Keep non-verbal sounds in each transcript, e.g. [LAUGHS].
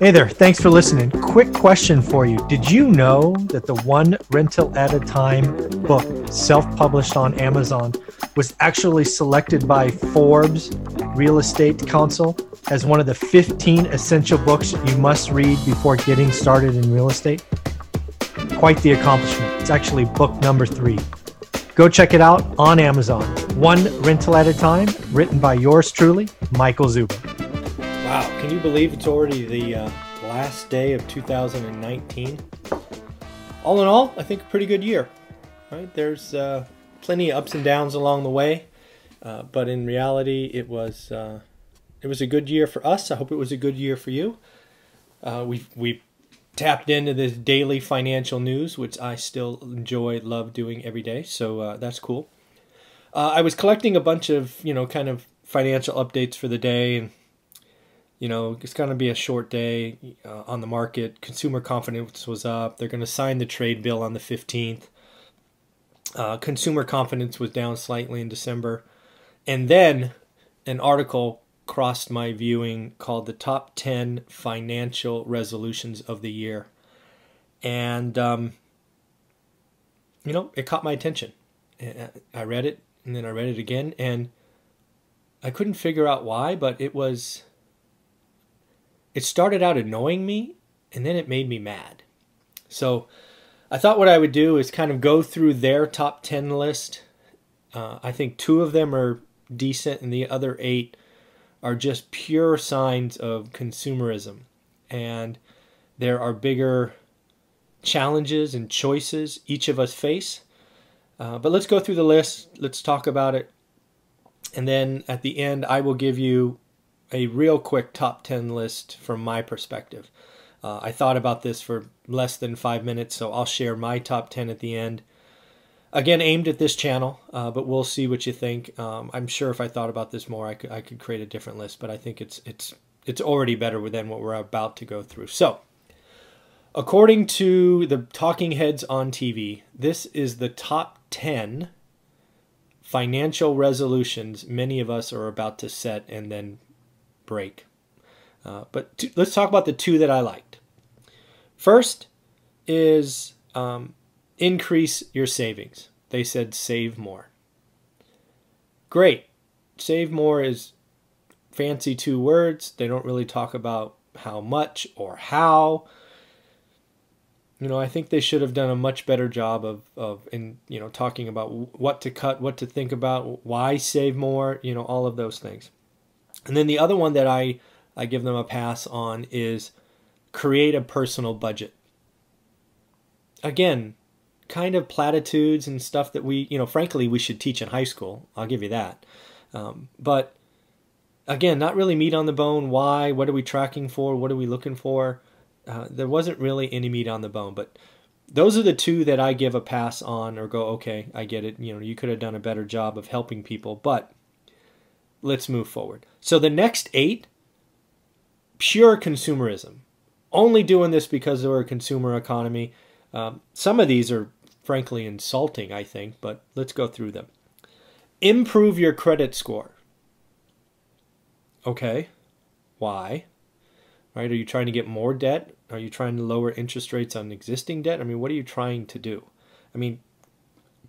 Hey there, thanks for listening. Quick question for you. Did you know that the One Rental at a Time book, self published on Amazon, was actually selected by Forbes Real Estate Council as one of the 15 essential books you must read before getting started in real estate? Quite the accomplishment. It's actually book number three. Go check it out on Amazon. One Rental at a Time, written by yours truly, Michael Zuber. Wow, can you believe it's already the uh, last day of 2019? All in all, I think a pretty good year. Right? There's uh, plenty of ups and downs along the way, uh, but in reality, it was uh, it was a good year for us. I hope it was a good year for you. Uh, we we tapped into this daily financial news, which I still enjoy, love doing every day. So uh, that's cool. I was collecting a bunch of you know kind of financial updates for the day and you know, it's going to be a short day uh, on the market. Consumer confidence was up. They're going to sign the trade bill on the 15th. Uh, consumer confidence was down slightly in December. And then an article crossed my viewing called The Top 10 Financial Resolutions of the Year. And, um, you know, it caught my attention. I read it and then I read it again. And I couldn't figure out why, but it was it started out annoying me and then it made me mad. So I thought what I would do is kind of go through their top 10 list. Uh, I think two of them are decent and the other eight are just pure signs of consumerism. And there are bigger challenges and choices each of us face. Uh, but let's go through the list. Let's talk about it. And then at the end, I will give you a real quick top 10 list from my perspective. Uh, I thought about this for less than five minutes, so I'll share my top 10 at the end. Again, aimed at this channel, uh, but we'll see what you think. Um, I'm sure if I thought about this more, I could, I could create a different list, but I think it's it's it's already better than what we're about to go through. So, according to the talking heads on TV, this is the top 10 financial resolutions many of us are about to set and then break. Uh, but let let's talk about the two that I liked. First is um, increase your savings. They said save more. Great. Save more is fancy two words. They don't really talk about how much or how. You know, I think they should have done a much better job of, of in you know talking about what to cut, what to think about, why save more, you know, all of those things. And then the other one that I, I give them a pass on is create a personal budget. Again, kind of platitudes and stuff that we, you know, frankly, we should teach in high school. I'll give you that. Um, but again, not really meat on the bone. Why? What are we tracking for? What are we looking for? Uh, there wasn't really any meat on the bone. But those are the two that I give a pass on or go, okay, I get it. You know, you could have done a better job of helping people. But let's move forward. So the next eight, pure consumerism. Only doing this because we're a consumer economy. Um, some of these are frankly insulting, I think, but let's go through them. Improve your credit score. Okay. Why? Right? Are you trying to get more debt? Are you trying to lower interest rates on existing debt? I mean, what are you trying to do? I mean,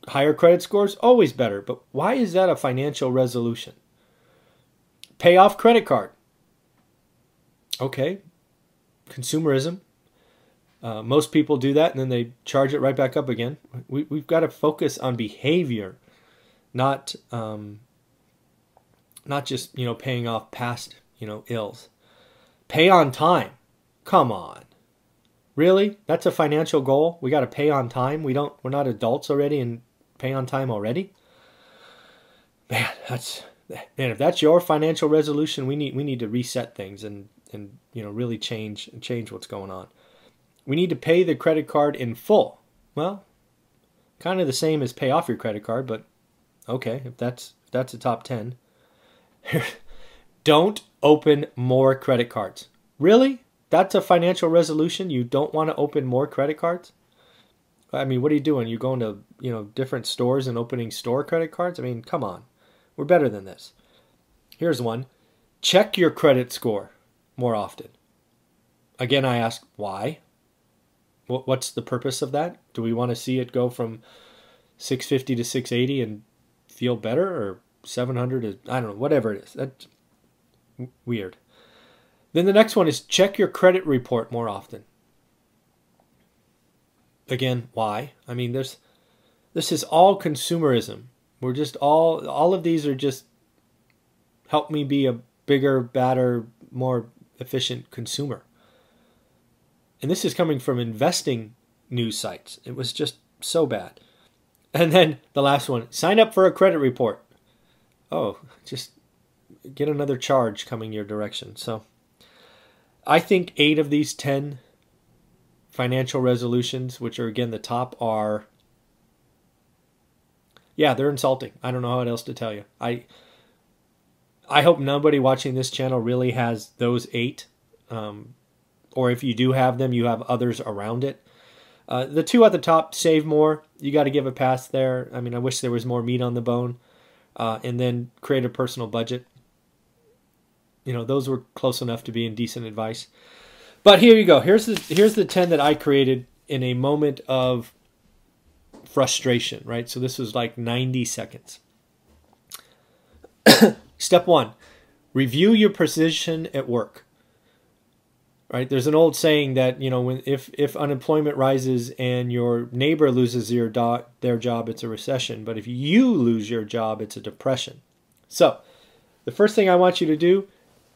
higher credit scores always better, but why is that a financial resolution? Pay off credit card. Okay. Consumerism. Uh, most people do that and then they charge it right back up again. We, we've got to focus on behavior, not um, not just you know paying off past you know ills. Pay on time. Come on. Really? That's a financial goal? We got to pay on time? We don't we're not adults already and pay on time already? Man, that's and if that's your financial resolution, we need we need to reset things and and you know really change change what's going on. We need to pay the credit card in full. Well, kind of the same as pay off your credit card, but okay, if that's if that's the top 10. [LAUGHS] don't open more credit cards. Really? That's a financial resolution? You don't want to open more credit cards? I mean, what are you doing? You're going to, you know, different stores and opening store credit cards? I mean, come on. We're better than this. Here's one check your credit score more often. Again, I ask why. What's the purpose of that? Do we want to see it go from 650 to 680 and feel better, or 700 to I don't know, whatever it is? That's weird. Then the next one is check your credit report more often. Again, why? I mean, there's this is all consumerism. We're just all all of these are just help me be a bigger, badder, more efficient consumer. And this is coming from investing news sites. It was just so bad. And then the last one, sign up for a credit report. Oh, just get another charge coming your direction. So I think 8 of these 10 financial resolutions, which are again the top are yeah, they're insulting. I don't know what else to tell you. I I hope nobody watching this channel really has those eight, um, or if you do have them, you have others around it. Uh, the two at the top, save more. You got to give a pass there. I mean, I wish there was more meat on the bone, uh, and then create a personal budget. You know, those were close enough to being decent advice. But here you go. Here's the here's the ten that I created in a moment of frustration. Right. So this was like 90 seconds. [COUGHS] Step one: review your position at work. Right. There's an old saying that you know when if if unemployment rises and your neighbor loses your do- their job, it's a recession. But if you lose your job, it's a depression. So, the first thing I want you to do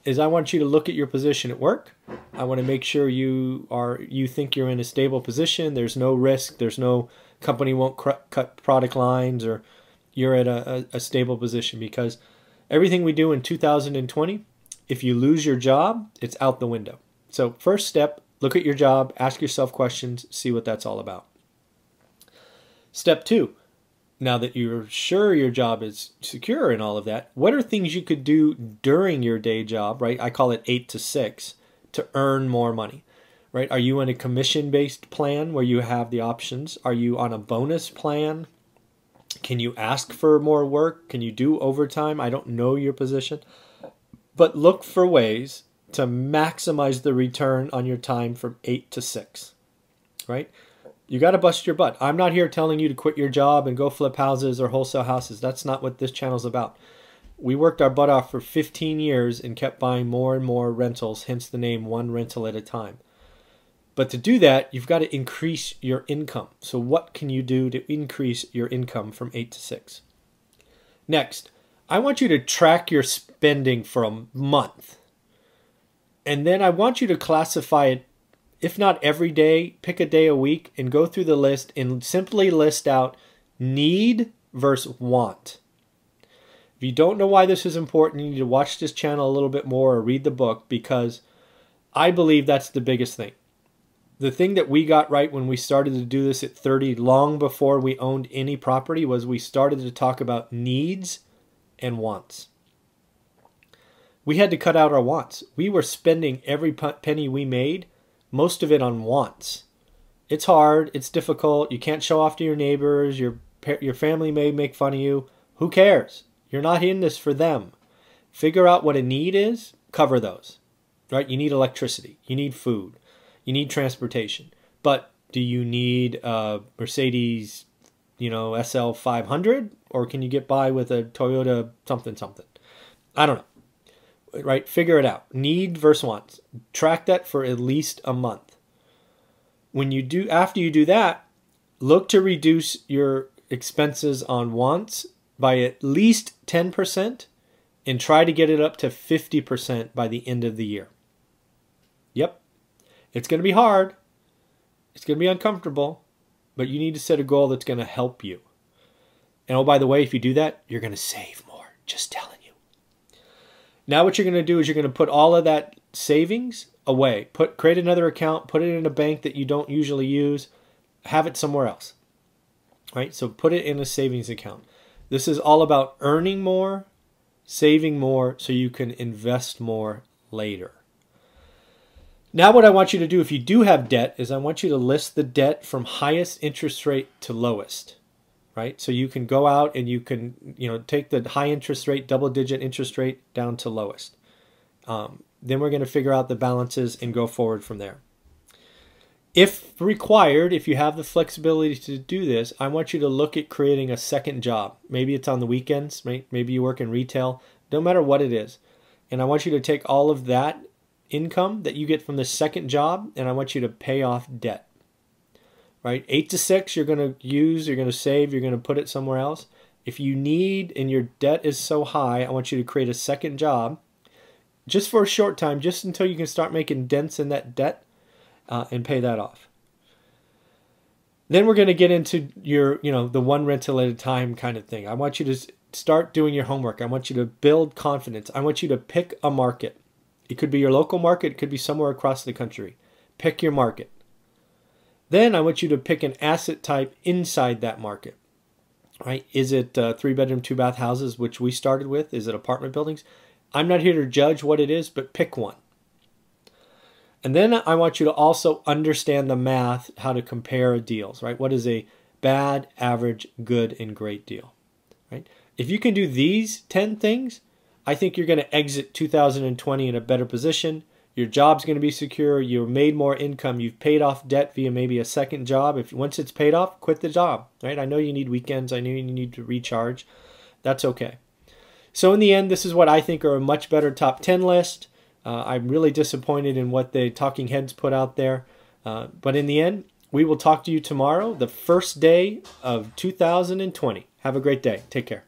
is I want you to look at your position at work. I want to make sure you are you think you're in a stable position. There's no risk. There's no company won't cr- cut product lines or you're at a, a, a stable position because everything we do in 2020, if you lose your job, it's out the window. So first step, look at your job, ask yourself questions, see what that's all about. Step two, now that you're sure your job is secure and all of that, what are things you could do during your day job, right? I call it eight to six to earn more money, right? Are you in a commission based plan where you have the options? Are you on a bonus plan? Can you ask for more work? Can you do overtime? I don't know your position, but look for ways to maximize the return on your time from eight to six, right? You got to bust your butt. I'm not here telling you to quit your job and go flip houses or wholesale houses. That's not what this channel's about. We worked our butt off for 15 years and kept buying more and more rentals, hence the name one rental at a time. But to do that, you've got to increase your income. So, what can you do to increase your income from 8 to 6? Next, I want you to track your spending for a month. And then I want you to classify it if not every day, pick a day a week and go through the list and simply list out need versus want. If you don't know why this is important, you need to watch this channel a little bit more or read the book because I believe that's the biggest thing. The thing that we got right when we started to do this at 30, long before we owned any property, was we started to talk about needs and wants. We had to cut out our wants. We were spending every penny we made most of it on wants. It's hard, it's difficult, you can't show off to your neighbors, your your family may make fun of you. Who cares? You're not in this for them. Figure out what a need is, cover those. Right? You need electricity, you need food, you need transportation. But do you need a Mercedes, you know, SL 500 or can you get by with a Toyota something something? I don't know right? Figure it out. Need versus wants. Track that for at least a month. When you do after you do that, look to reduce your expenses on wants by at least 10% and try to get it up to 50% by the end of the year. Yep. It's going to be hard. It's going to be uncomfortable, but you need to set a goal that's going to help you. And oh, by the way, if you do that, you're going to save more. Just telling you. now what you're going to do is you're going to put all of that savings away. Put create another account, put it in a bank that you don't usually use, have it somewhere else. Right? So put it in a savings account. This is all about earning more, saving more so you can invest more later. Now what I want you to do if you do have debt is I want you to list the debt from highest interest rate to lowest right? So you can go out and you can, you know, take the high interest rate, double digit interest rate down to lowest. Um, Then we're going to figure out the balances and go forward from there. If required, if you have the flexibility to do this, I want you to look at creating a second job. Maybe it's on the weekends, maybe you work in retail, no matter what it is. And I want you to take all of that income that you get from the second job and I want you to pay off debt. Right? 8 to 6 you're going to use, you're going to save, you're going to put it somewhere else. If you need and your debt is so high, I want you to create a second job just for a short time, just until you can start making dents in that debt uh, and pay that off. Then we're going to get into your, you know, the one rental at a time kind of thing. I want you to start doing your homework. I want you to build confidence. I want you to pick a market. It could be your local market, it could be somewhere across the country. Pick your market. Then I want you to pick an asset type inside that market. Right? Is it uh, three bedroom, two bath houses, which we started with? Is it apartment buildings? I'm not here to judge what it is, but pick one. And then I want you to also understand the math, how to compare deals, right? What is a bad, average, good, and great deal, right? If you can do these 10 things, I think you're going to exit 2020 in a better position. Your job's going to be secure. You've made more income. You've paid off debt via maybe a second job. If once it's paid off, quit the job. Right? I know you need weekends. I know you need to recharge. That's okay. So in the end, this is what I think are a much better top 10 list. Uh, I'm really disappointed in what the Talking Heads put out there. Uh, but in the end, we will talk to you tomorrow, the first day of 2020. Have a great day. Take care.